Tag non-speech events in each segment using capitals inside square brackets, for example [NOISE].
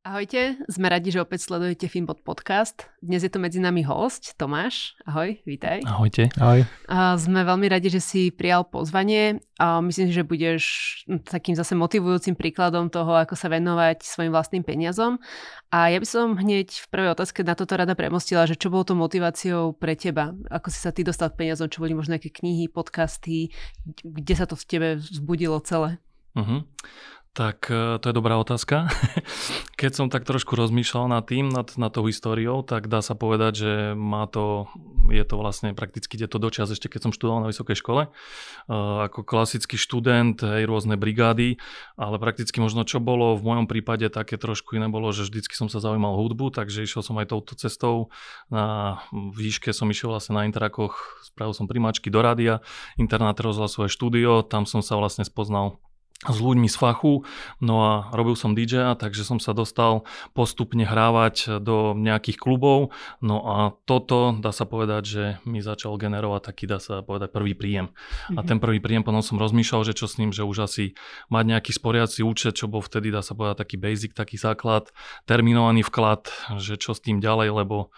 Ahojte, sme radi, že opäť sledujete Filmbot podcast. Dnes je tu medzi nami host, Tomáš. Ahoj, vítaj. Ahojte. Ahoj. A sme veľmi radi, že si prijal pozvanie a myslím si, že budeš takým zase motivujúcim príkladom toho, ako sa venovať svojim vlastným peniazom. A ja by som hneď v prvej otázke na toto rada premostila, že čo bolo to motiváciou pre teba? Ako si sa ty dostal k peniazom? Čo boli možno nejaké knihy, podcasty? Kde sa to v tebe vzbudilo celé? Uh-huh. Tak e, to je dobrá otázka. [LAUGHS] Keď som tak trošku rozmýšľal nad tým, nad, nad tou históriou, tak dá sa povedať, že má to, je to vlastne prakticky ide to dočas ešte keď som študoval na vysokej škole. Uh, ako klasický študent, aj rôzne brigády, ale prakticky možno čo bolo v mojom prípade také trošku iné bolo, že vždycky som sa zaujímal hudbu, takže išiel som aj touto cestou. Na výške som išiel vlastne na interakoch, spravil som primáčky do rádia, internát rozhlasové štúdio, tam som sa vlastne spoznal s ľuďmi z fachu, no a robil som DJ, takže som sa dostal postupne hrávať do nejakých klubov, no a toto dá sa povedať, že mi začal generovať taký, dá sa povedať, prvý príjem. Mm-hmm. A mhm. ten prvý príjem potom som rozmýšľal, že čo s ním, že už asi mať nejaký sporiaci účet, čo bol vtedy, dá sa povedať, taký basic, taký základ, terminovaný vklad, že čo s tým ďalej, lebo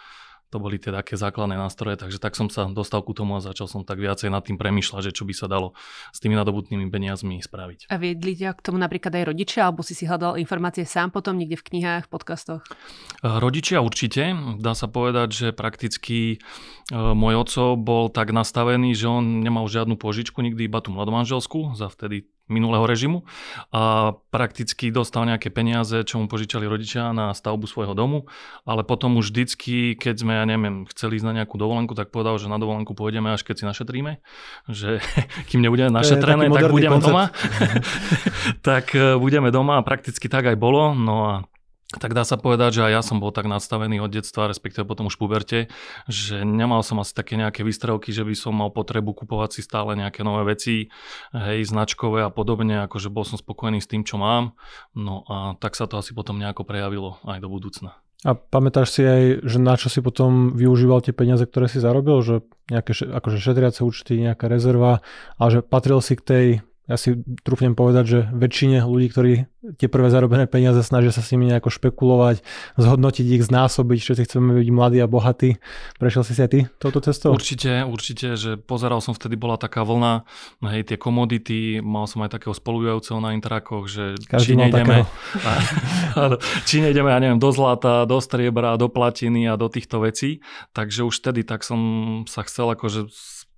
to boli tie také základné nástroje, takže tak som sa dostal ku tomu a začal som tak viacej nad tým premyšľať, že čo by sa dalo s tými nadobudnými peniazmi spraviť. A viedli ťa k tomu napríklad aj rodičia, alebo si si hľadal informácie sám potom niekde v knihách, podcastoch? E, rodičia určite. Dá sa povedať, že prakticky e, môj oco bol tak nastavený, že on nemal žiadnu požičku, nikdy iba tú mladomanželskú za vtedy minulého režimu a prakticky dostal nejaké peniaze, čo mu požičali rodičia na stavbu svojho domu, ale potom už vždycky, keď sme, ja neviem, chceli ísť na nejakú dovolenku, tak povedal, že na dovolenku pôjdeme až keď si našetríme, že [LAUGHS] kým nebudeme našetrené, tak budeme koncept. doma. [LAUGHS] tak eh, budeme doma a prakticky tak aj bolo. No a tak dá sa povedať, že aj ja som bol tak nastavený od detstva, respektíve potom už v puberte, že nemal som asi také nejaké výstrelky, že by som mal potrebu kupovať si stále nejaké nové veci, hej, značkové a podobne, akože bol som spokojný s tým, čo mám, no a tak sa to asi potom nejako prejavilo aj do budúcna. A pamätáš si aj, že na čo si potom využíval tie peniaze, ktoré si zarobil, že nejaké akože šetriace účty, nejaká rezerva, ale že patril si k tej ja si trúfnem povedať, že väčšine ľudí, ktorí tie prvé zarobené peniaze snažia sa s nimi nejako špekulovať, zhodnotiť ich, znásobiť, všetci chceme byť mladí a bohatí. Prešiel si si aj ty touto cestou? Určite, určite, že pozeral som vtedy, bola taká vlna, hej, tie komodity, mal som aj takého spolujúceho na interakoch, že Každý či nejdeme, a, [LAUGHS] či nejdeme, ja neviem, do zlata, do striebra, do platiny a do týchto vecí. Takže už vtedy tak som sa chcel akože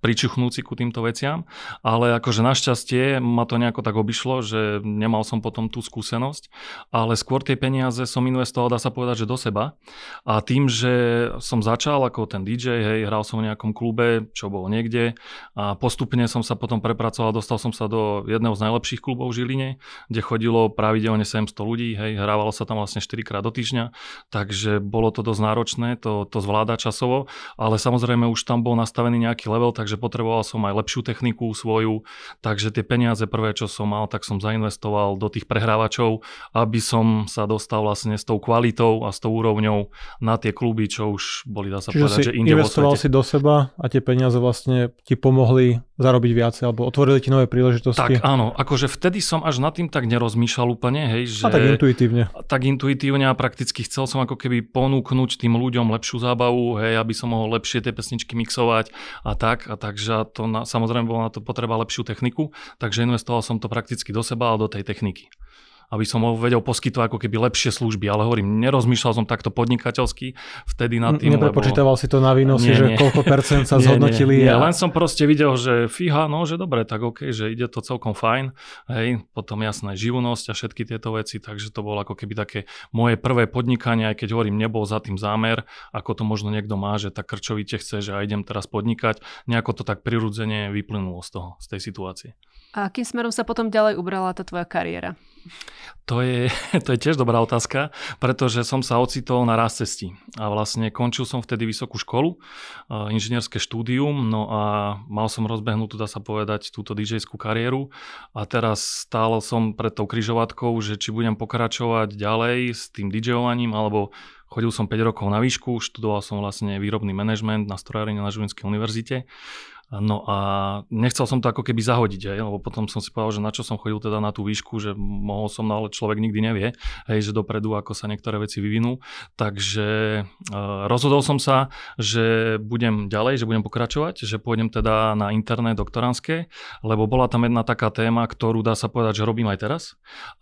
pričuchnúci ku týmto veciam, ale akože našťastie ma to nejako tak obišlo, že nemal som potom tú skúsenosť, ale skôr tie peniaze som investoval, dá sa povedať, že do seba. A tým, že som začal ako ten DJ, hej, hral som v nejakom klube, čo bolo niekde a postupne som sa potom prepracoval, dostal som sa do jedného z najlepších klubov v Žiline, kde chodilo pravidelne 700 ľudí, hej, hrávalo sa tam vlastne 4 krát do týždňa, takže bolo to dosť náročné, to, to zvláda časovo, ale samozrejme už tam bol nastavený nejaký level, tak takže potreboval som aj lepšiu techniku svoju, takže tie peniaze prvé, čo som mal, tak som zainvestoval do tých prehrávačov, aby som sa dostal vlastne s tou kvalitou a s tou úrovňou na tie kluby, čo už boli, dá sa Čiže povedať, že inde investoval si do seba a tie peniaze vlastne ti pomohli zarobiť viacej, alebo otvorili ti nové príležitosti. Tak áno, akože vtedy som až nad tým tak nerozmýšľal úplne, hej, že... A tak intuitívne. Tak intuitívne a prakticky chcel som ako keby ponúknuť tým ľuďom lepšiu zábavu, hej, aby som mohol lepšie tie pesničky mixovať a tak. A takže to na, samozrejme bolo na to potreba lepšiu techniku, takže investoval som to prakticky do seba a do tej techniky aby som ho vedel poskytovať ako keby lepšie služby. Ale hovorím, nerozmýšľal som takto podnikateľsky vtedy nad tým. Neprepočítaval lebo... si to na výnosy, že nie. koľko percent sa [LAUGHS] nie, zhodnotili. Nie, nie. A... Len som proste videl, že fíha, no že dobre, tak OK, že ide to celkom fajn. Hej, potom jasné, živnosť a všetky tieto veci, takže to bolo ako keby také moje prvé podnikanie, aj keď hovorím, nebol za tým zámer, ako to možno niekto má, že tak krčovite chce, že ja idem teraz podnikať. Nejako to tak prirodzene vyplynulo z toho, z tej situácie. A akým smerom sa potom ďalej ubrala tá tvoja kariéra? To je, [LAUGHS] to je tiež dobrá otázka, pretože som sa ocitol na raz cesti. A vlastne končil som vtedy vysokú školu, inžinierské štúdium, no a mal som rozbehnutú, dá sa povedať, túto dj kariéru. A teraz stál som pred tou kryžovatkou, že či budem pokračovať ďalej s tým DJovaním, alebo chodil som 5 rokov na výšku, študoval som vlastne výrobný manažment na strojárení na Žilinskej univerzite No a nechcel som to ako keby zahodiť, hej, lebo potom som si povedal, že na čo som chodil teda na tú výšku, že mohol som, no ale človek nikdy nevie, hej, že dopredu ako sa niektoré veci vyvinú. Takže uh, rozhodol som sa, že budem ďalej, že budem pokračovať, že pôjdem teda na interné doktoránske, lebo bola tam jedna taká téma, ktorú dá sa povedať, že robím aj teraz.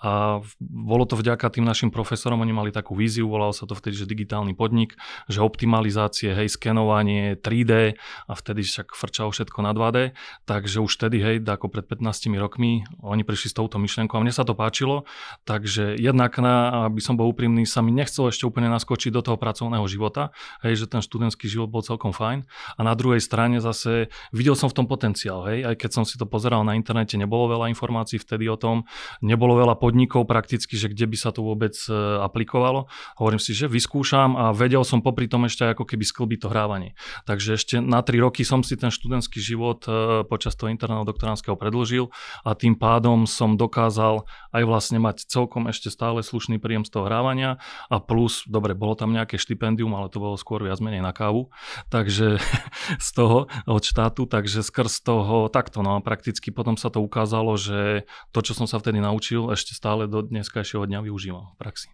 A bolo to vďaka tým našim profesorom, oni mali takú víziu, volalo sa to vtedy, že digitálny podnik, že optimalizácie, hej, skenovanie, 3D a vtedy však frčal všetko na 2D, takže už vtedy, hej, ako pred 15 rokmi, oni prišli s touto myšlienkou a mne sa to páčilo, takže jednak, na, aby som bol úprimný, sa mi nechcel ešte úplne naskočiť do toho pracovného života, hej, že ten študentský život bol celkom fajn a na druhej strane zase videl som v tom potenciál, hej, aj keď som si to pozeral na internete, nebolo veľa informácií vtedy o tom, nebolo veľa podnikov prakticky, že kde by sa to vôbec e, aplikovalo. Hovorím si, že vyskúšam a vedel som popri tom ešte ako keby sklbiť to hrávanie. Takže ešte na 3 roky som si ten študent študentský život e, počas toho interného doktoránskeho predlžil a tým pádom som dokázal aj vlastne mať celkom ešte stále slušný príjem z toho hrávania a plus, dobre, bolo tam nejaké štipendium, ale to bolo skôr viac menej na kávu, takže [LAUGHS] z toho od štátu, takže skrz toho takto, no a prakticky potom sa to ukázalo, že to, čo som sa vtedy naučil, ešte stále do dneskajšieho dňa využívam v praxi.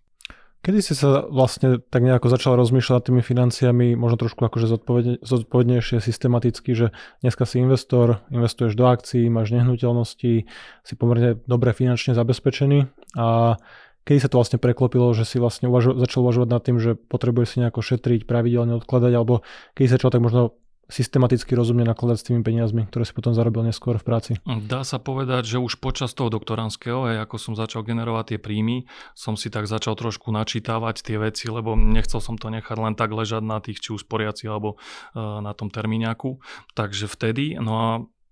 Kedy si sa vlastne tak nejako začal rozmýšľať nad tými financiami, možno trošku akože zodpovedne, zodpovednejšie, systematicky, že dneska si investor, investuješ do akcií, máš nehnuteľnosti, si pomerne dobre finančne zabezpečený. A kedy sa to vlastne preklopilo, že si vlastne uvažo- začal uvažovať nad tým, že potrebuješ si nejako šetriť, pravidelne odkladať, alebo kedy sa začal tak možno systematicky rozumne nakladať s tými peniazmi, ktoré si potom zarobil neskôr v práci? Dá sa povedať, že už počas toho doktoránskeho, aj ako som začal generovať tie príjmy, som si tak začal trošku načítavať tie veci, lebo nechcel som to nechať len tak ležať na tých či už poriaci alebo uh, na tom termíňaku. Takže vtedy, no a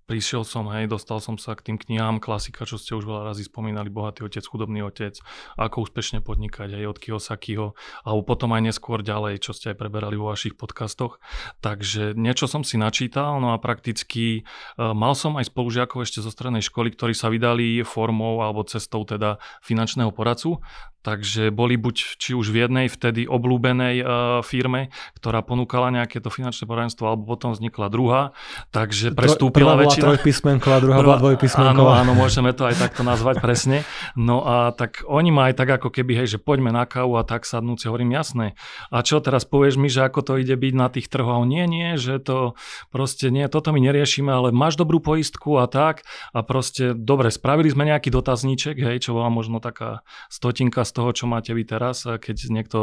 prišiel som, hej, dostal som sa k tým knihám, klasika, čo ste už veľa razy spomínali, Bohatý otec, chudobný otec, ako úspešne podnikať, aj od Kiyosakiho, alebo potom aj neskôr ďalej, čo ste aj preberali vo vašich podcastoch. Takže niečo som si načítal, no a prakticky uh, mal som aj spolužiakov ešte zo strednej školy, ktorí sa vydali formou alebo cestou teda finančného poradcu, Takže boli buď či už v jednej vtedy oblúbenej uh, firme, ktorá ponúkala nejaké to finančné poradenstvo, alebo potom vznikla druhá. Takže prestúpila Prvá väčšina. bola trojpísmenková, druhá bola dvojpísmenková. Áno, áno, môžeme to aj takto nazvať [LAUGHS] presne. No a tak oni ma aj tak ako keby, hej, že poďme na kávu a tak sadnúci, hovorím jasné. A čo teraz povieš mi, že ako to ide byť na tých trhoch? Nie, nie, že to proste nie, toto my neriešime, ale máš dobrú poistku a tak. A proste, dobre, spravili sme nejaký dotazníček, hej, čo bola možno taká stotinka z toho, čo máte vy teraz, keď niekto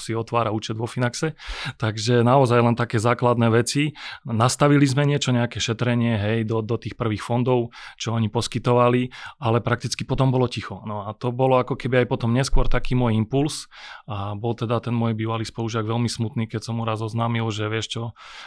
si otvára účet vo Finaxe. Takže naozaj len také základné veci. Nastavili sme niečo, nejaké šetrenie, hej, do, do tých prvých fondov, čo oni poskytovali, ale prakticky potom bolo ticho. No a to bolo ako keby aj potom neskôr taký môj impuls a bol teda ten môj bývalý spolužiak veľmi smutný, keď som mu raz oznámil, že vieš čo,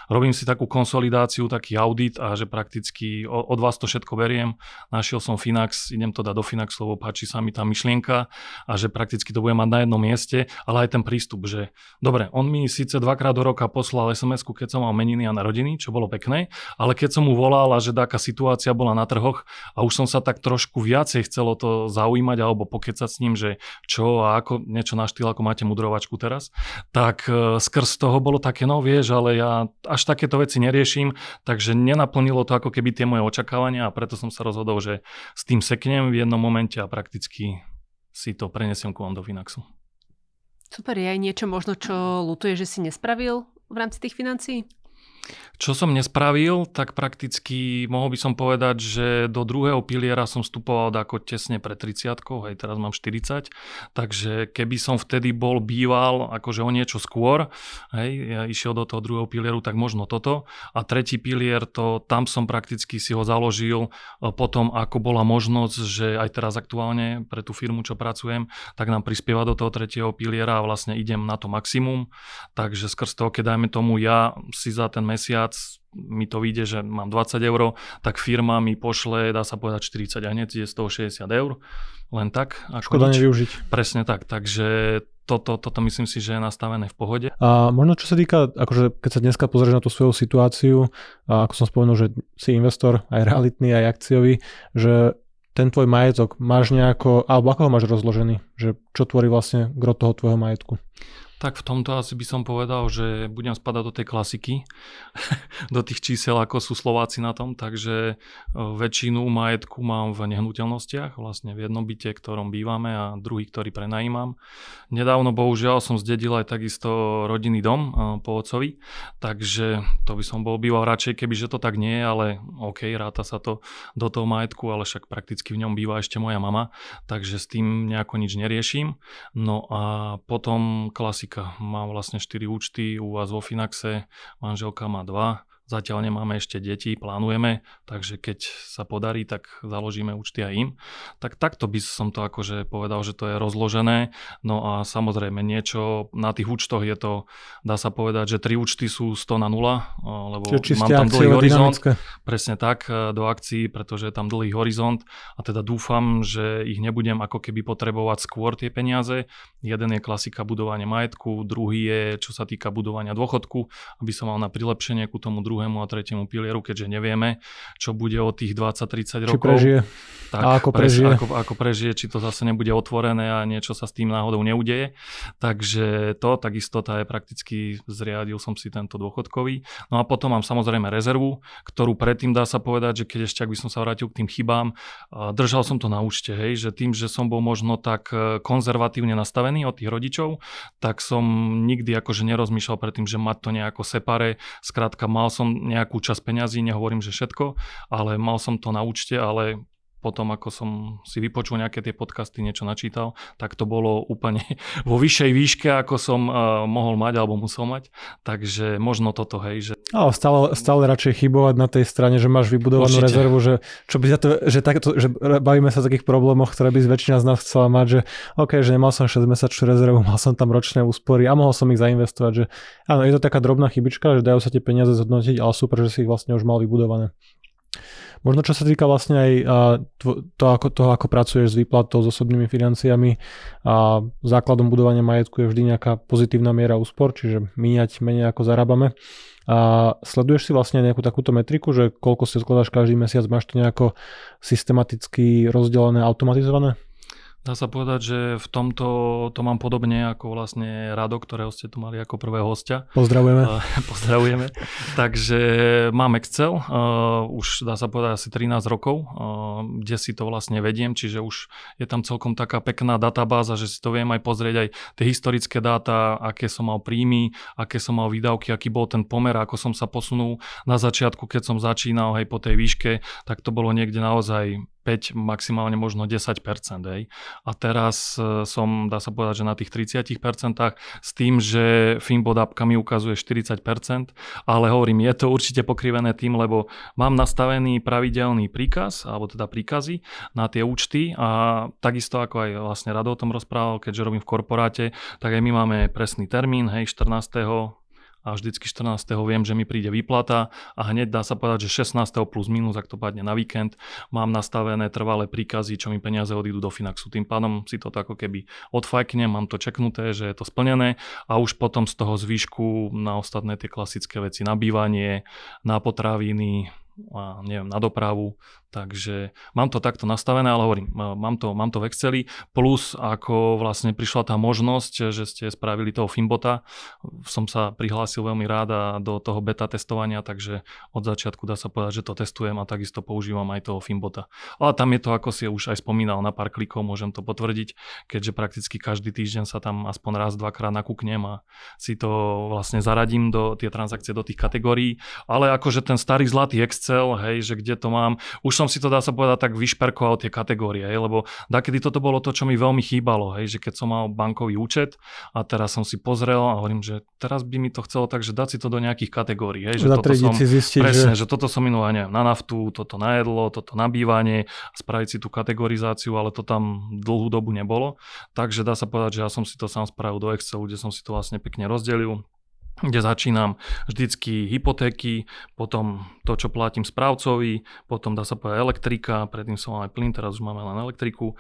robím si takú konsolidáciu, taký audit a že prakticky od vás to všetko beriem, našiel som Finax, idem to dať do Finax, lebo páči sa mi tá myšlienka že prakticky to bude mať na jednom mieste, ale aj ten prístup, že dobre, on mi síce dvakrát do roka poslal sms keď som mal meniny a narodiny, čo bolo pekné, ale keď som mu volal a že taká situácia bola na trhoch a už som sa tak trošku viacej chcelo to zaujímať alebo pokecať s ním, že čo a ako niečo na štýl, ako máte mudrovačku teraz, tak e, skrz toho bolo také, no vieš, ale ja až takéto veci neriešim, takže nenaplnilo to ako keby tie moje očakávania a preto som sa rozhodol, že s tým seknem v jednom momente a prakticky si to prenesiem ku vám do Finaxu. Super, je aj niečo možno, čo lutuje, že si nespravil v rámci tých financií? Čo som nespravil, tak prakticky mohol by som povedať, že do druhého piliera som vstupoval ako tesne pre 30 hej, teraz mám 40, takže keby som vtedy bol býval akože o niečo skôr, hej, ja išiel do toho druhého pilieru, tak možno toto. A tretí pilier, to tam som prakticky si ho založil e, potom, ako bola možnosť, že aj teraz aktuálne pre tú firmu, čo pracujem, tak nám prispieva do toho tretieho piliera a vlastne idem na to maximum. Takže skrz toho, keď dajme tomu ja si za ten mesiac mi to vyjde, že mám 20 eur, tak firma mi pošle, dá sa povedať 40 a hneď je 160 eur. Len tak. Ako Škoda nič. nevyužiť. Presne tak, takže toto, toto myslím si, že je nastavené v pohode. A možno čo sa týka, akože keď sa dneska pozrieš na tú svoju situáciu, a ako som spomenul, že si investor, aj realitný, aj akciový, že ten tvoj majetok máš nejako, alebo ako ho máš rozložený? Že čo tvorí vlastne gro toho tvojho majetku? Tak v tomto asi by som povedal, že budem spadať do tej klasiky, [LAUGHS] do tých čísel, ako sú Slováci na tom, takže e, väčšinu majetku mám v nehnuteľnostiach, vlastne v jednom byte, ktorom bývame a druhý, ktorý prenajímam. Nedávno bohužiaľ som zdedil aj takisto rodinný dom e, po ocovi, takže to by som bol býval radšej, keby že to tak nie ale OK, ráta sa to do toho majetku, ale však prakticky v ňom býva ešte moja mama, takže s tým nejako nič neriešim. No a potom klasika klasika. Mám vlastne 4 účty u vás vo Finaxe, manželka má 2 Zatiaľ nemáme ešte deti, plánujeme, takže keď sa podarí, tak založíme účty aj im. Tak takto by som to akože povedal, že to je rozložené. No a samozrejme niečo na tých účtoch je to, dá sa povedať, že tri účty sú 100 na 0, lebo mám tam dlhý horizont. Presne tak, e, do akcií, pretože je tam dlhý horizont a teda dúfam, že ich nebudem ako keby potrebovať skôr tie peniaze. Jeden je klasika budovania majetku, druhý je čo sa týka budovania dôchodku, aby som mal na prilepšenie ku tomu druhému druhému a tretiemu pilieru, keďže nevieme, čo bude o tých 20-30 rokov. Či prežije. Tak, a ako prežije. Ako, ako prežije, či to zase nebude otvorené a niečo sa s tým náhodou neudeje. Takže to, takisto tá je prakticky, zriadil som si tento dôchodkový. No a potom mám samozrejme rezervu, ktorú predtým dá sa povedať, že keď ešte, ak by som sa vrátil k tým chybám, držal som to na účte, hej, že tým, že som bol možno tak e, konzervatívne nastavený od tých rodičov, tak som nikdy akože nerozmýšľal predtým, že mať to nejako separe. Skrátka, mal som nejakú časť peňazí, nehovorím, že všetko, ale mal som to na účte, ale potom, ako som si vypočul nejaké tie podcasty, niečo načítal, tak to bolo úplne [LAUGHS] vo vyššej výške, ako som uh, mohol mať alebo musel mať. Takže možno toto, hej. Že... Ale stále, stále radšej chybovať na tej strane, že máš vybudovanú Určite. rezervu, že čo by za to, že, takto, že bavíme sa o takých problémoch, ktoré by väčšina z nás chcela mať, že OK, že nemal som 6 mesačnú rezervu, [LAUGHS] mal som tam ročné úspory a mohol som ich zainvestovať, že áno, je to taká drobná chybička, že dajú sa tie peniaze zhodnotiť, ale super, že si ich vlastne už mal vybudované. Možno čo sa týka vlastne aj to, ako, toho, ako pracuješ s výplatou, s osobnými financiami a základom budovania majetku je vždy nejaká pozitívna miera úspor, čiže míňať menej ako zarábame. A sleduješ si vlastne nejakú takúto metriku, že koľko si odkladáš každý mesiac, máš to nejako systematicky rozdelené, automatizované? Dá sa povedať, že v tomto to mám podobne ako vlastne Rado, ktorého ste tu mali ako prvého hostia. Pozdravujeme. [LAUGHS] pozdravujeme. Takže mám Excel, uh, už dá sa povedať asi 13 rokov, uh, kde si to vlastne vediem, čiže už je tam celkom taká pekná databáza, že si to viem aj pozrieť aj tie historické dáta, aké som mal príjmy, aké som mal výdavky, aký bol ten pomer, ako som sa posunul na začiatku, keď som začínal aj po tej výške, tak to bolo niekde naozaj 5, maximálne možno 10%. Hej. A teraz e, som, dá sa povedať, že na tých 30% s tým, že Finbot appka mi ukazuje 40%, ale hovorím, je to určite pokrivené tým, lebo mám nastavený pravidelný príkaz, alebo teda príkazy na tie účty a takisto ako aj vlastne Rado o tom rozprával, keďže robím v korporáte, tak aj my máme presný termín, hej, 14 a vždycky 14. viem, že mi príde výplata a hneď dá sa povedať, že 16. plus minus, ak to padne na víkend, mám nastavené trvalé príkazy, čo mi peniaze odídu do Finaxu. Tým pádom si to ako keby odfajknem, mám to čeknuté, že je to splnené a už potom z toho zvýšku na ostatné tie klasické veci, na bývanie, na potraviny, a neviem, na dopravu, Takže mám to takto nastavené, ale hovorím, mám to, mám to v Exceli, plus ako vlastne prišla tá možnosť, že ste spravili toho Fimbota, som sa prihlásil veľmi rád a do toho beta testovania, takže od začiatku dá sa povedať, že to testujem a takisto používam aj toho Fimbota. Ale tam je to, ako si už aj spomínal, na pár klikov môžem to potvrdiť, keďže prakticky každý týždeň sa tam aspoň raz, dvakrát nakúknem a si to vlastne zaradím do tie transakcie do tých kategórií, ale akože ten starý zlatý Excel, hej, že kde to mám, už som si to dá sa povedať tak vyšperkoval tie kategórie, hej, lebo dakedy toto bolo to, čo mi veľmi chýbalo, hej, že keď som mal bankový účet a teraz som si pozrel a hovorím, že teraz by mi to chcelo tak, že dať si to do nejakých kategórií, hej, že toto som, zistiť, presne, že... že toto som minul, neviem, na naftu, toto na jedlo, toto na bývanie, spraviť si tú kategorizáciu, ale to tam dlhú dobu nebolo. Takže dá sa povedať, že ja som si to sám spravil do Excelu, kde som si to vlastne pekne rozdelil kde začínam vždycky hypotéky, potom to, čo platím správcovi, potom dá sa povedať elektrika, predtým som mal aj plyn, teraz už máme len elektriku, e,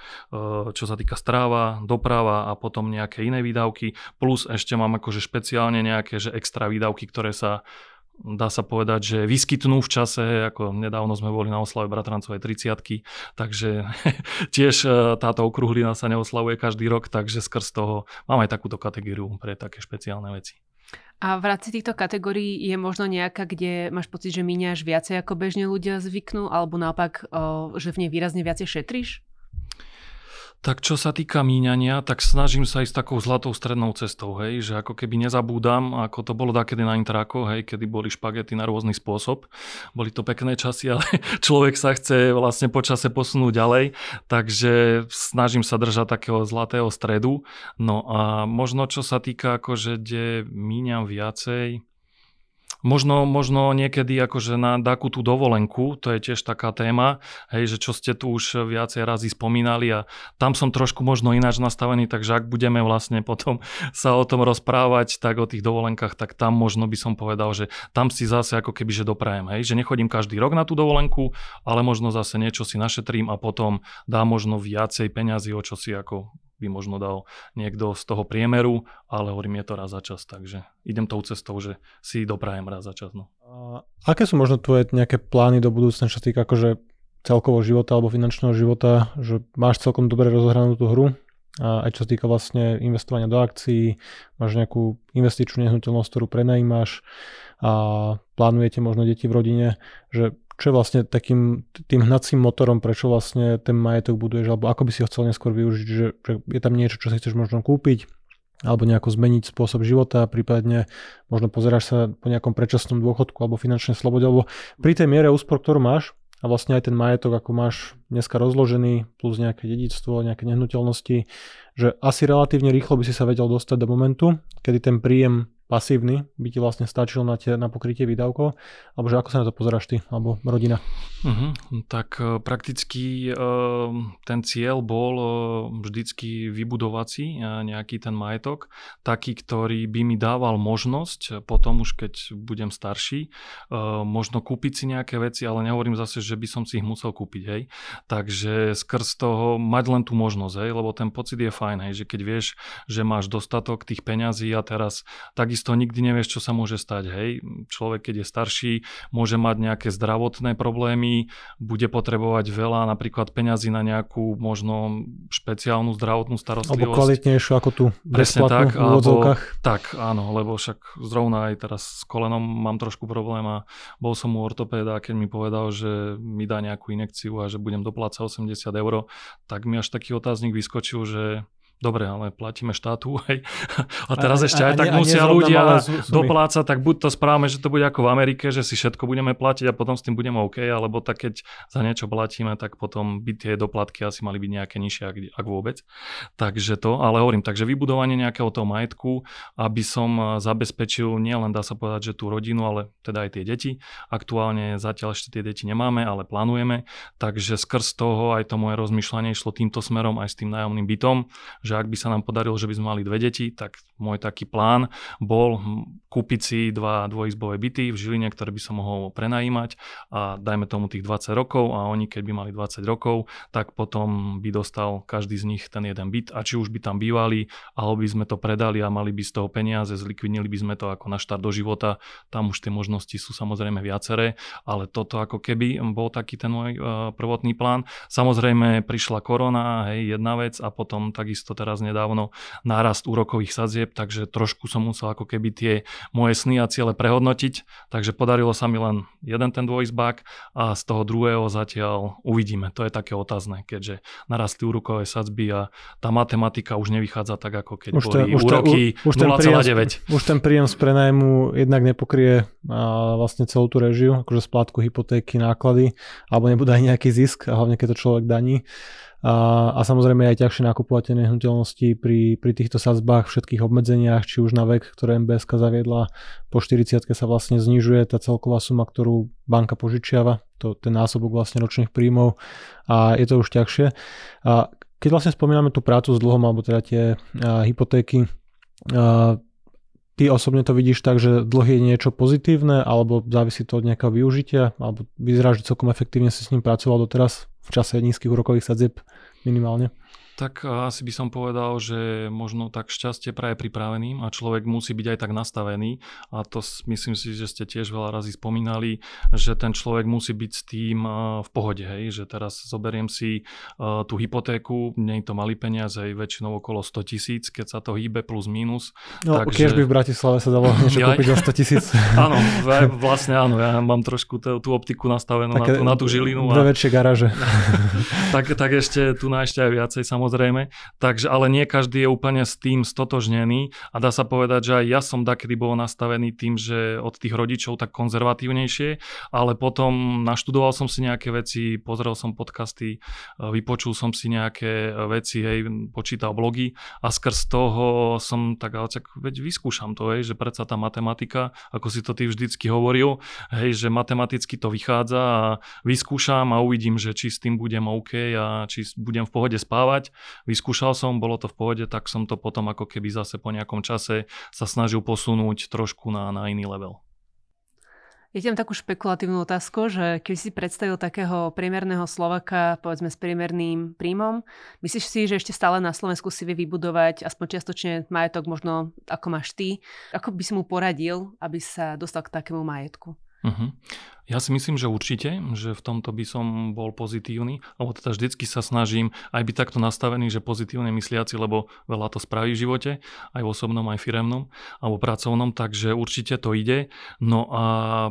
čo sa týka stráva, doprava a potom nejaké iné výdavky, plus ešte mám akože špeciálne nejaké že extra výdavky, ktoré sa dá sa povedať, že vyskytnú v čase, ako nedávno sme boli na oslave Bratrancovej 30 takže [LAUGHS] tiež e, táto okruhlina sa neoslavuje každý rok, takže skrz toho mám aj takúto kategóriu pre také špeciálne veci. A v rámci týchto kategórií je možno nejaká, kde máš pocit, že míňaš viacej ako bežne ľudia zvyknú, alebo naopak, že v nej výrazne viacej šetríš? Tak čo sa týka míňania, tak snažím sa ísť takou zlatou strednou cestou, hej, že ako keby nezabúdam, ako to bolo takedy na intráko, hej, kedy boli špagety na rôzny spôsob. Boli to pekné časy, ale [LAUGHS] človek sa chce vlastne počase posunúť ďalej, takže snažím sa držať takého zlatého stredu. No a možno čo sa týka akože, kde míňam viacej, Možno, možno niekedy akože na takú tú dovolenku, to je tiež taká téma, hej, že čo ste tu už viacej razy spomínali a tam som trošku možno ináč nastavený, takže ak budeme vlastne potom [LAUGHS] sa o tom rozprávať, tak o tých dovolenkách, tak tam možno by som povedal, že tam si zase ako keby, že doprajem, hej, že nechodím každý rok na tú dovolenku, ale možno zase niečo si našetrím a potom dá možno viacej peňazí, o čo si ako by možno dal niekto z toho priemeru, ale hovorím, je to raz za čas, takže idem tou cestou, že si doprajem raz za čas. No. A aké sú možno tvoje nejaké plány do budúcna, čo týka akože celkovo života alebo finančného života, že máš celkom dobre rozohranú tú hru, a aj čo sa týka vlastne investovania do akcií, máš nejakú investičnú nehnuteľnosť, ktorú prenajímaš a plánujete možno deti v rodine, že čo je vlastne takým tým hnacím motorom, prečo vlastne ten majetok buduješ, alebo ako by si ho chcel neskôr využiť, že, že je tam niečo, čo si chceš možno kúpiť, alebo nejako zmeniť spôsob života, prípadne možno pozeráš sa po nejakom predčasnom dôchodku alebo finančnej slobode, alebo pri tej miere úspor, ktorú máš, a vlastne aj ten majetok, ako máš dneska rozložený, plus nejaké dedictvo, nejaké nehnuteľnosti, že asi relatívne rýchlo by si sa vedel dostať do momentu, kedy ten príjem pasívny by ti vlastne stačil na, tie, na pokrytie výdavkov, alebo že ako sa na to pozeráš ty, alebo rodina? Uh-huh. Tak uh, prakticky uh, ten cieľ bol uh, vždycky vybudovať nejaký ten majetok, taký, ktorý by mi dával možnosť, potom už keď budem starší, možno kúpiť si nejaké veci, ale nehovorím zase, že by som si ich musel kúpiť, hej. Takže skrz toho mať len tú možnosť, hej, lebo ten pocit je fajn, hej, že keď vieš, že máš dostatok tých peňazí a teraz takisto takisto nikdy nevieš, čo sa môže stať. Hej, človek, keď je starší, môže mať nejaké zdravotné problémy, bude potrebovať veľa napríklad peňazí na nejakú možno špeciálnu zdravotnú starostlivosť. Alebo kvalitnejšiu ako tu Presne tak, v alebo, tak, áno, lebo však zrovna aj teraz s kolenom mám trošku problém a bol som u ortopéda, keď mi povedal, že mi dá nejakú inekciu a že budem doplácať 80 eur, tak mi až taký otáznik vyskočil, že Dobre, ale platíme štátu [LAUGHS] aj. A teraz a, ešte aj a, tak a musia ľudia doplácať, tak buď to správame, že to bude ako v Amerike, že si všetko budeme platiť a potom s tým budeme OK, alebo tak keď za niečo platíme, tak potom by tie doplatky asi mali byť nejaké nižšie, ak, ak vôbec. Takže to, ale hovorím, takže vybudovanie nejakého toho majetku, aby som zabezpečil nielen dá sa povedať, že tú rodinu, ale teda aj tie deti. Aktuálne zatiaľ ešte tie deti nemáme, ale plánujeme, takže skrz toho aj to moje rozmýšľanie išlo týmto smerom aj s tým nájomným bytom, že ak by sa nám podarilo, že by sme mali dve deti, tak môj taký plán bol kúpiť si dva dvojizbové byty v Žiline, ktoré by som mohol prenajímať a dajme tomu tých 20 rokov a oni keď by mali 20 rokov, tak potom by dostal každý z nich ten jeden byt a či už by tam bývali, alebo by sme to predali a mali by z toho peniaze, zlikvidnili by sme to ako na štart do života, tam už tie možnosti sú samozrejme viaceré, ale toto ako keby bol taký ten môj uh, prvotný plán. Samozrejme prišla korona, hej, jedna vec a potom takisto teraz nedávno nárast úrokových sadzieb, takže trošku som musel ako keby tie moje sny a ciele prehodnotiť, takže podarilo sa mi len jeden ten dvojizbák a z toho druhého zatiaľ uvidíme. To je také otázne, keďže narastli úrokové sadzby a tá matematika už nevychádza tak, ako keď už boli už úroky už 0,9. Už ten príjem z prenajmu jednak nepokrie vlastne celú tú režiu, akože splátku hypotéky, náklady, alebo nebude aj nejaký zisk, a hlavne keď to človek daní. A, a samozrejme aj ťažšie nakupovať tie nehnuteľnosti pri, pri týchto sadzbách, všetkých obmedzeniach, či už na vek, ktoré MBS zaviedla, po 40 sa vlastne znižuje tá celková suma, ktorú banka požičiava, to, ten násobok vlastne ročných príjmov a je to už ťažšie. A keď vlastne spomíname tú prácu s dlhom, alebo teda tie a, hypotéky, a, ty osobne to vidíš tak, že dlh je niečo pozitívne, alebo závisí to od nejakého využitia, alebo vyzerá, že celkom efektívne si s ním pracoval doteraz v čase nízkych úrokových sadzieb minimálne? Tak asi by som povedal, že možno tak šťastie praje pripraveným a človek musí byť aj tak nastavený a to myslím si, že ste tiež veľa razy spomínali, že ten človek musí byť s tým v pohode, hej, že teraz zoberiem si tú hypotéku, nie je to malý peniaz, aj väčšinou okolo 100 tisíc, keď sa to hýbe plus minus. No, takže... keď by v Bratislave sa dalo niečo [LAUGHS] kúpiť za 100 tisíc. [LAUGHS] áno, vlastne áno, ja mám trošku tú, tú optiku nastavenú Také na, tú, na tú žilinu. Dve a... väčšie garáže. [LAUGHS] tak, tak ešte tu na ešte aj viacej samozrejme samozrejme. Takže, ale nie každý je úplne s tým stotožnený a dá sa povedať, že aj ja som takedy bol nastavený tým, že od tých rodičov tak konzervatívnejšie, ale potom naštudoval som si nejaké veci, pozrel som podcasty, e, vypočul som si nejaké veci, hej, počítal blogy a skrz toho som tak, ale tak veď vyskúšam to, hej, že predsa tá matematika, ako si to ty vždycky hovoril, hej, že matematicky to vychádza a vyskúšam a uvidím, že či s tým budem OK a či budem v pohode spávať vyskúšal som, bolo to v pohode, tak som to potom ako keby zase po nejakom čase sa snažil posunúť trošku na, na iný level. Ja tam takú špekulatívnu otázku, že keď si predstavil takého priemerného Slovaka, povedzme s priemerným príjmom, myslíš si, že ešte stále na Slovensku si vie vybudovať aspoň čiastočne majetok, možno ako máš ty? Ako by si mu poradil, aby sa dostal k takému majetku? Uh-huh. Ja si myslím, že určite, že v tomto by som bol pozitívny, alebo teda vždycky sa snažím aj byť takto nastavený, že pozitívne mysliaci, lebo veľa to spraví v živote, aj v osobnom, aj firemnom, alebo pracovnom, takže určite to ide. No a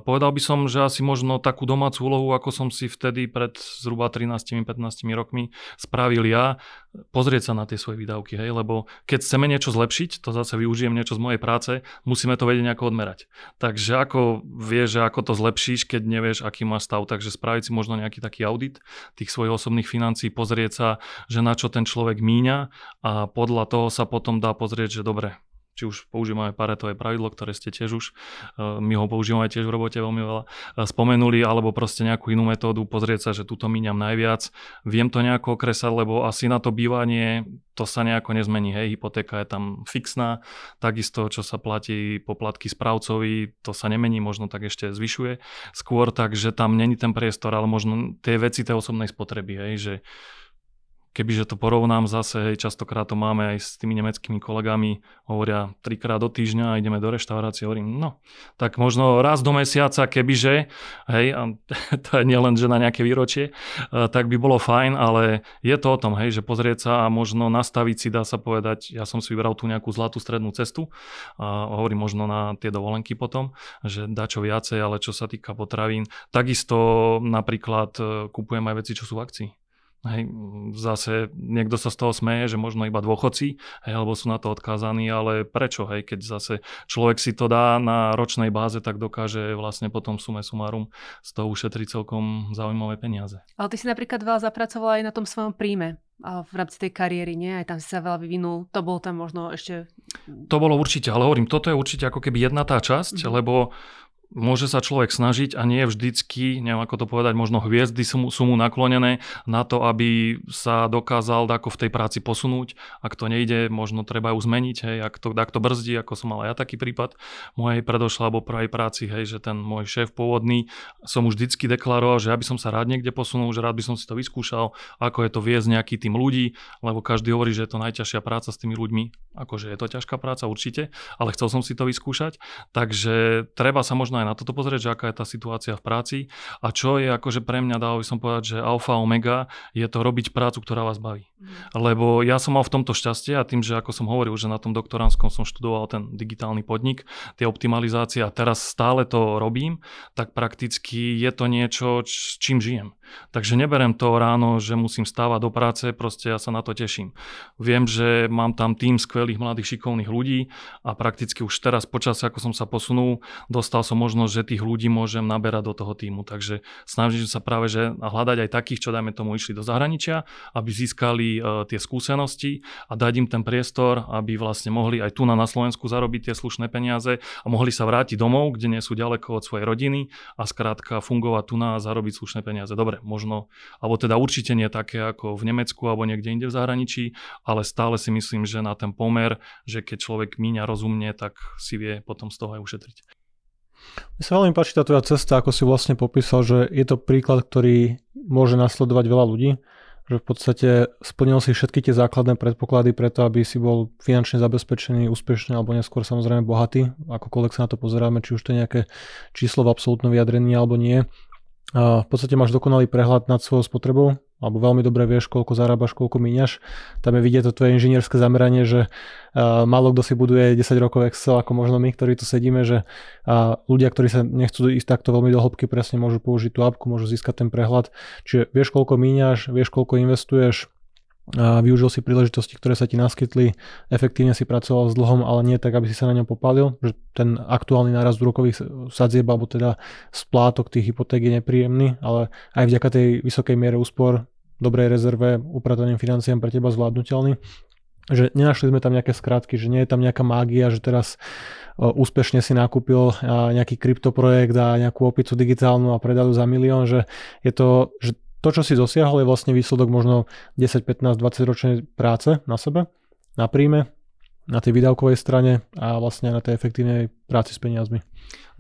povedal by som, že asi možno takú domácu úlohu, ako som si vtedy pred zhruba 13-15 rokmi spravil ja, pozrieť sa na tie svoje výdavky, hej, lebo keď chceme niečo zlepšiť, to zase využijem niečo z mojej práce, musíme to vedieť nejako odmerať. Takže ako vieš, že ako to zlepšíš, keď nevieš, aký máš stav. Takže spraviť si možno nejaký taký audit tých svojich osobných financií, pozrieť sa, že na čo ten človek míňa a podľa toho sa potom dá pozrieť, že dobre, či už používame paretové pravidlo, ktoré ste tiež už, eh, my ho používame tiež v robote veľmi veľa, eh, spomenuli, alebo proste nejakú inú metódu, pozrieť sa, že túto míňam najviac, viem to nejako okresať, lebo asi na to bývanie to sa nejako nezmení, hej, hypotéka je tam fixná, takisto, čo sa platí poplatky správcovi, to sa nemení, možno tak ešte zvyšuje. Skôr, takže tam není ten priestor, ale možno tie veci tej osobnej spotreby, hej, že Kebyže to porovnám zase, hej, častokrát to máme aj s tými nemeckými kolegami, hovoria trikrát do týždňa a ideme do reštaurácie, hovorím, no, tak možno raz do mesiaca, kebyže, hej, a [LAUGHS] to je nielen, že na nejaké výročie, e, tak by bolo fajn, ale je to o tom, hej, že pozrieť sa a možno nastaviť si, dá sa povedať, ja som si vybral tú nejakú zlatú strednú cestu, a hovorím možno na tie dovolenky potom, že dá čo viacej, ale čo sa týka potravín, takisto napríklad e, kupujem aj veci, čo sú v akcii. Hej, zase niekto sa z toho smeje, že možno iba dôchodci, hej, alebo sú na to odkázaní, ale prečo, hej, keď zase človek si to dá na ročnej báze, tak dokáže vlastne potom sume sumárum z toho ušetriť celkom zaujímavé peniaze. Ale ty si napríklad veľa zapracovala aj na tom svojom príjme v rámci tej kariéry, nie? Aj tam si sa veľa vyvinul. To bolo tam možno ešte... To bolo určite, ale hovorím, toto je určite ako keby jedna tá časť, mm-hmm. lebo môže sa človek snažiť a nie vždycky, neviem ako to povedať, možno hviezdy sú mu, sú mu naklonené na to, aby sa dokázal ako v tej práci posunúť. Ak to nejde, možno treba ju zmeniť, hej, ak to, ak to brzdí, ako som mal ja taký prípad mojej predošla alebo prvej práci, hej, že ten môj šéf pôvodný som už vždycky deklaroval, že ja by som sa rád niekde posunul, že rád by som si to vyskúšal, ako je to viesť nejaký tým ľudí, lebo každý hovorí, že je to najťažšia práca s tými ľuďmi. Akože je to ťažká práca určite, ale chcel som si to vyskúšať. Takže treba sa možno aj na toto pozrieť, že aká je tá situácia v práci a čo je akože pre mňa, dalo by som povedať, že alfa omega je to robiť prácu, ktorá vás baví. Mm. Lebo ja som mal v tomto šťastie a tým, že ako som hovoril, že na tom doktoránskom som študoval ten digitálny podnik, tie optimalizácie a teraz stále to robím, tak prakticky je to niečo, s čím žijem. Takže neberem to ráno, že musím stávať do práce, proste ja sa na to teším. Viem, že mám tam tým skvelých mladých šikovných ľudí a prakticky už teraz počas, ako som sa posunul, dostal som možnosť možnosť, že tých ľudí môžem naberať do toho týmu. Takže snažím sa práve že hľadať aj takých, čo dajme tomu išli do zahraničia, aby získali uh, tie skúsenosti a dať im ten priestor, aby vlastne mohli aj tu na, na Slovensku zarobiť tie slušné peniaze a mohli sa vrátiť domov, kde nie sú ďaleko od svojej rodiny a skrátka fungovať tu na a zarobiť slušné peniaze. Dobre, možno, alebo teda určite nie také ako v Nemecku alebo niekde inde v zahraničí, ale stále si myslím, že na ten pomer, že keď človek míňa rozumne, tak si vie potom z toho aj ušetriť. Mne sa veľmi páči tá tvoja cesta, ako si vlastne popísal, že je to príklad, ktorý môže nasledovať veľa ľudí, že v podstate splnil si všetky tie základné predpoklady preto, aby si bol finančne zabezpečený, úspešný alebo neskôr samozrejme bohatý, akokoľvek sa na to pozeráme, či už to je nejaké číslo v absolútnom vyjadrení alebo nie. V podstate máš dokonalý prehľad nad svojou spotrebou, alebo veľmi dobre vieš, koľko zarábaš, koľko míňaš. Tam je vidieť to tvoje inžinierské zameranie, že uh, málo kto si buduje 10 rokov Excel, ako možno my, ktorí tu sedíme, že uh, ľudia, ktorí sa nechcú ísť takto veľmi do hĺbky, presne môžu použiť tú apku, môžu získať ten prehľad. Čiže vieš, koľko míňaš, vieš, koľko investuješ, a využil si príležitosti, ktoré sa ti naskytli, efektívne si pracoval s dlhom, ale nie tak, aby si sa na ňom popálil, že ten aktuálny nárast úrokových sadzieb alebo teda splátok tých hypoték je nepríjemný, ale aj vďaka tej vysokej miere úspor, dobrej rezerve, uprataným financiám pre teba zvládnutelný že nenašli sme tam nejaké skratky, že nie je tam nejaká mágia, že teraz úspešne si nakúpil nejaký kryptoprojekt a nejakú opicu digitálnu a predal za milión, že je to, že to, čo si dosiahol, je vlastne výsledok možno 10, 15, 20 ročnej práce na sebe, na príjme, na tej výdavkovej strane a vlastne na tej efektívnej práci s peniazmi.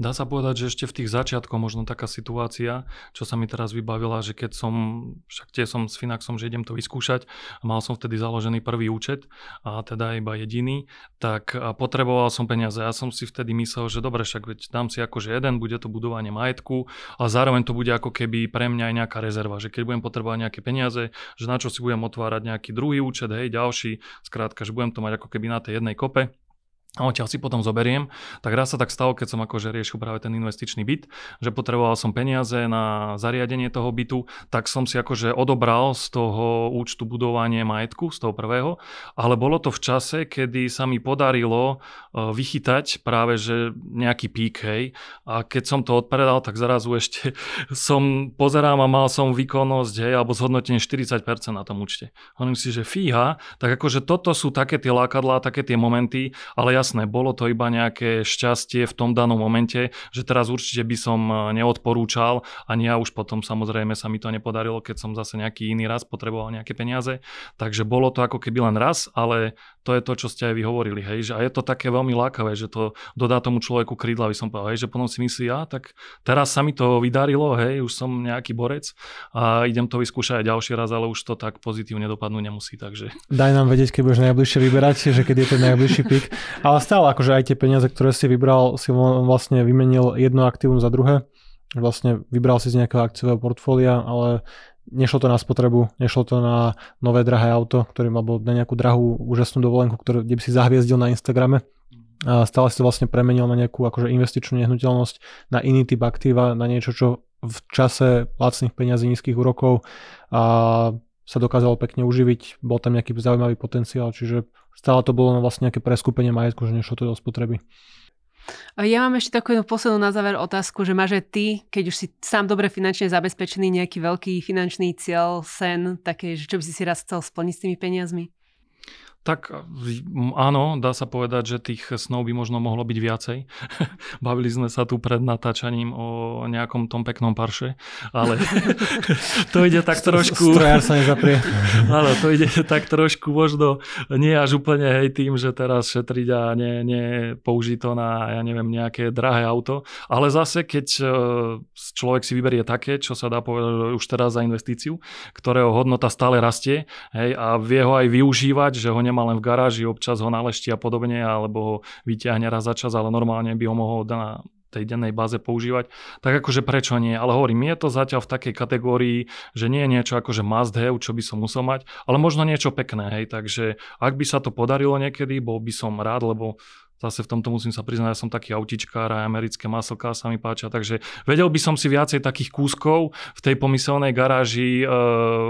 Dá sa povedať, že ešte v tých začiatkoch možno taká situácia, čo sa mi teraz vybavila, že keď som, však tie som s Finaxom, že idem to vyskúšať, a mal som vtedy založený prvý účet a teda iba jediný, tak potreboval som peniaze. Ja som si vtedy myslel, že dobre, však veď dám si akože jeden, bude to budovanie majetku, ale zároveň to bude ako keby pre mňa aj nejaká rezerva, že keď budem potrebovať nejaké peniaze, že na čo si budem otvárať nejaký druhý účet, hej, ďalší, skrátka, že budem to mať ako keby na tej jednej kope a odtiaľ si potom zoberiem, tak raz sa tak stalo, keď som akože riešil práve ten investičný byt, že potreboval som peniaze na zariadenie toho bytu, tak som si akože odobral z toho účtu budovanie majetku, z toho prvého, ale bolo to v čase, kedy sa mi podarilo e, vychytať práve že nejaký pík, hej, a keď som to odpredal, tak zrazu ešte [LAUGHS] som pozerám a mal som výkonnosť, hej, alebo zhodnotenie 40% na tom účte. Hovorím si, že fíha, tak akože toto sú také tie lákadlá, také tie momenty, ale ja jasné, bolo to iba nejaké šťastie v tom danom momente, že teraz určite by som e, neodporúčal, ani ja už potom samozrejme sa mi to nepodarilo, keď som zase nejaký iný raz potreboval nejaké peniaze. Takže bolo to ako keby len raz, ale to je to, čo ste aj vy hovorili, hej, že a je to také veľmi lákavé, že to dodá tomu človeku krídla, by som povedal, hej, že potom si myslí, ja, tak teraz sa mi to vydarilo, hej, už som nejaký borec a idem to vyskúšať aj ďalší raz, ale už to tak pozitívne dopadnúť nemusí, takže. Daj nám vedieť, keď budeš najbližšie vyberať, že keď je ten najbližší pik. Ale stále akože aj tie peniaze, ktoré si vybral, si vlastne vymenil jedno aktívum za druhé. Vlastne vybral si z nejakého akciového portfólia, ale nešlo to na spotrebu, nešlo to na nové drahé auto, ktoré alebo na nejakú drahú úžasnú dovolenku, ktorú, kde by si zahviezdil na Instagrame. A stále si to vlastne premenil na nejakú akože investičnú nehnuteľnosť, na iný typ aktíva, na niečo, čo v čase lacných peňazí, nízkych úrokov a sa dokázalo pekne uživiť, bol tam nejaký zaujímavý potenciál, čiže stále to bolo vlastne nejaké preskupenie majetku, že nešlo to do spotreby. Ja mám ešte takú jednu poslednú na záver otázku, že máš aj ty, keď už si sám dobre finančne zabezpečený, nejaký veľký finančný cieľ, sen, také, že čo by si si raz chcel splniť s tými peniazmi? Tak áno, dá sa povedať, že tých snov by možno mohlo byť viacej. [LAUGHS] Bavili sme sa tu pred natáčaním o nejakom tom peknom parše, ale [LAUGHS] to ide tak trošku... Strojár sa nezaprie. [LAUGHS] Áno, to ide tak trošku možno nie až úplne hej tým, že teraz šetriť a ne, ne použiť to na, ja neviem, nejaké drahé auto, ale zase keď e, človek si vyberie také, čo sa dá povedať už teraz za investíciu, ktorého hodnota stále rastie hej, a vie ho aj využívať, že ho nemá len v garáži, občas ho nalešti a podobne, alebo ho vyťahne raz za čas, ale normálne by ho mohol na tej dennej báze používať, tak akože prečo nie? Ale hovorím, je to zatiaľ v takej kategórii, že nie je niečo akože must have, čo by som musel mať, ale možno niečo pekné, hej, takže ak by sa to podarilo niekedy, bol by som rád, lebo Zase v tomto musím sa priznať, ja som taký autičkár a americké maslká sa mi páčia, takže vedel by som si viacej takých kúskov v tej pomyselnej garáži e,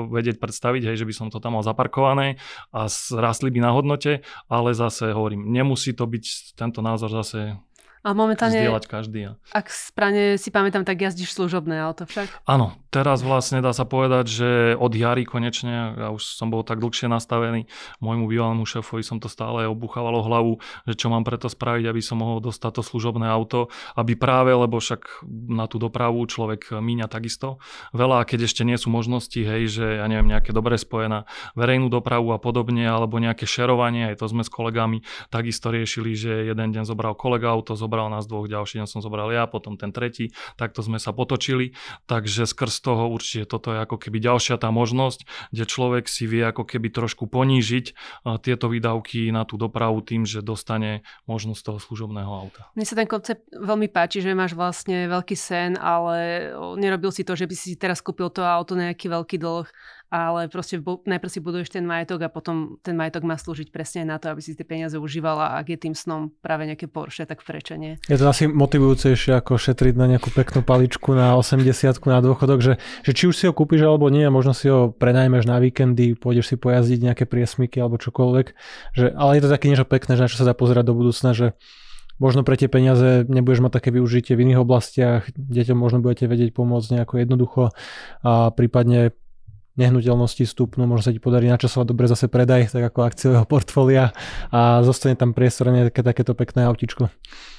vedieť predstaviť, hej, že by som to tam mal zaparkované a rastli by na hodnote, ale zase hovorím, nemusí to byť tento názor zase a momentálne, zdieľať každý. Ak správne si pamätám, tak jazdíš služobné auto však? Áno, teraz vlastne dá sa povedať, že od jary konečne, ja už som bol tak dlhšie nastavený, môjmu bývalému šéfovi som to stále obuchávalo hlavu, že čo mám preto spraviť, aby som mohol dostať to služobné auto, aby práve, lebo však na tú dopravu človek míňa takisto veľa, keď ešte nie sú možnosti, hej, že ja neviem, nejaké dobre spojená verejnú dopravu a podobne, alebo nejaké šerovanie, aj to sme s kolegami takisto riešili, že jeden deň zobral kolega auto, zobral nás dvoch, ďalší deň som zobral ja, potom ten tretí, takto sme sa potočili, takže skrz toho určite toto je ako keby ďalšia tá možnosť, kde človek si vie ako keby trošku ponížiť tieto výdavky na tú dopravu tým, že dostane možnosť toho služobného auta. Mne sa ten koncept veľmi páči, že máš vlastne veľký sen, ale nerobil si to, že by si teraz kúpil to auto nejaký veľký dlh ale proste najprv si buduješ ten majetok a potom ten majetok má slúžiť presne na to, aby si tie peniaze užívala a ak je tým snom práve nejaké Porsche, tak prečo nie? Je to asi motivujúcejšie ako šetriť na nejakú peknú paličku na 80 na dôchodok, že, že či už si ho kúpiš alebo nie, možno si ho prenajmeš na víkendy, pôjdeš si pojazdiť nejaké priesmyky alebo čokoľvek, že, ale je to také niečo pekné, že na čo sa dá pozerať do budúcna, že možno pre tie peniaze nebudeš mať také využitie v iných oblastiach, deťom možno budete vedieť pomôcť nejako jednoducho a prípadne nehnuteľnosti stupnú, možno sa ti podarí načasovať dobre zase predaj, tak ako akciového portfólia a zostane tam priestor na také, takéto pekné autičko.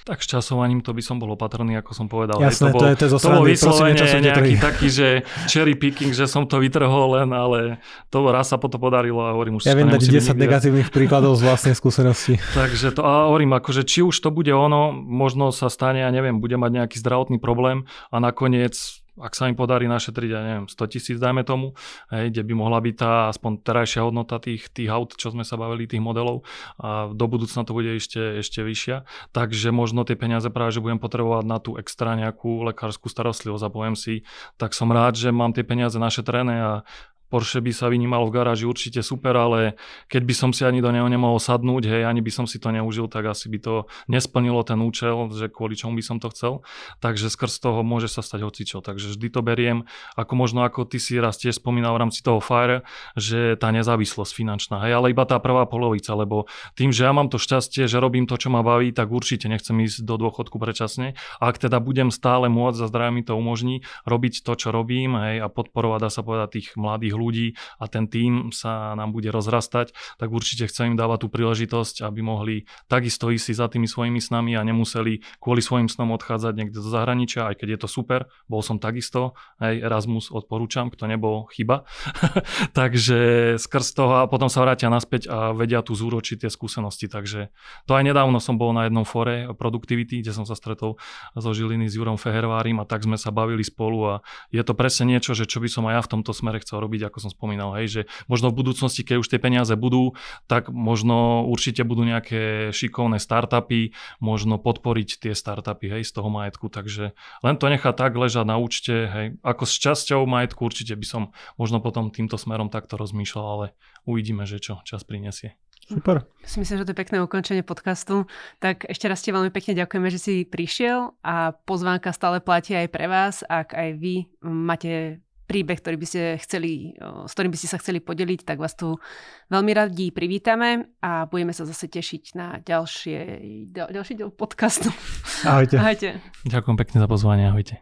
Tak s časovaním to by som bol opatrný, ako som povedal. Jasné, to, bol, to je to, to bol vyslovene nejaký taký, že cherry picking, že som to vytrhol len, ale to raz sa potom podarilo a hovorím už Ja viem dať 10 negatívnych príkladov z vlastnej skúsenosti. [LAUGHS] Takže to, a hovorím, akože či už to bude ono, možno sa stane, ja neviem, bude mať nejaký zdravotný problém a nakoniec ak sa im podarí našetriť, ja neviem, 100 tisíc, dajme tomu, hej, kde by mohla byť tá aspoň terajšia hodnota tých, tých aut, čo sme sa bavili, tých modelov a do budúcna to bude ešte, ešte vyššia. Takže možno tie peniaze práve, že budem potrebovať na tú extra nejakú lekárskú starostlivosť a poviem si, tak som rád, že mám tie peniaze našetrené a Porsche by sa vynímalo v garáži určite super, ale keď by som si ani do neho nemohol sadnúť, hej, ani by som si to neužil, tak asi by to nesplnilo ten účel, že kvôli čomu by som to chcel. Takže skrz toho môže sa stať hocičo. Takže vždy to beriem, ako možno ako ty si raz tiež spomínal v rámci toho Fire, že tá nezávislosť finančná, hej, ale iba tá prvá polovica, lebo tým, že ja mám to šťastie, že robím to, čo ma baví, tak určite nechcem ísť do dôchodku predčasne. A ak teda budem stále môcť, za zdravie mi to umožní, robiť to, čo robím, hej, a podporovať, dá sa povedať, tých mladých ľudí a ten tým sa nám bude rozrastať, tak určite chcem im dávať tú príležitosť, aby mohli takisto ísť si za tými svojimi snami a nemuseli kvôli svojim snom odchádzať niekde do zahraničia, aj keď je to super, bol som takisto, aj Erasmus odporúčam, kto nebol chyba. [LAUGHS] takže skrz toho a potom sa vrátia naspäť a vedia tu zúročiť tie skúsenosti. Takže to aj nedávno som bol na jednom fore Productivity, kde som sa stretol so Žiliny s Jurom Fehervárim a tak sme sa bavili spolu a je to presne niečo, že čo by som aj ja v tomto smere chcel robiť, ako som spomínal, hej, že možno v budúcnosti, keď už tie peniaze budú, tak možno určite budú nejaké šikovné startupy, možno podporiť tie startupy hej, z toho majetku, takže len to nechá tak ležať na účte, hej, ako s časťou majetku určite by som možno potom týmto smerom takto rozmýšľal, ale uvidíme, že čo čas prinesie. Super. Myslím, že to je pekné ukončenie podcastu. Tak ešte raz ti veľmi pekne ďakujeme, že si prišiel a pozvánka stále platí aj pre vás. Ak aj vy máte príbeh, ktorý by ste chceli, s ktorým by ste sa chceli podeliť, tak vás tu veľmi radi privítame a budeme sa zase tešiť na ďalšie, ďalší diel podcastu. Ahojte. Ahojte. Ďakujem pekne za pozvanie, ahojte.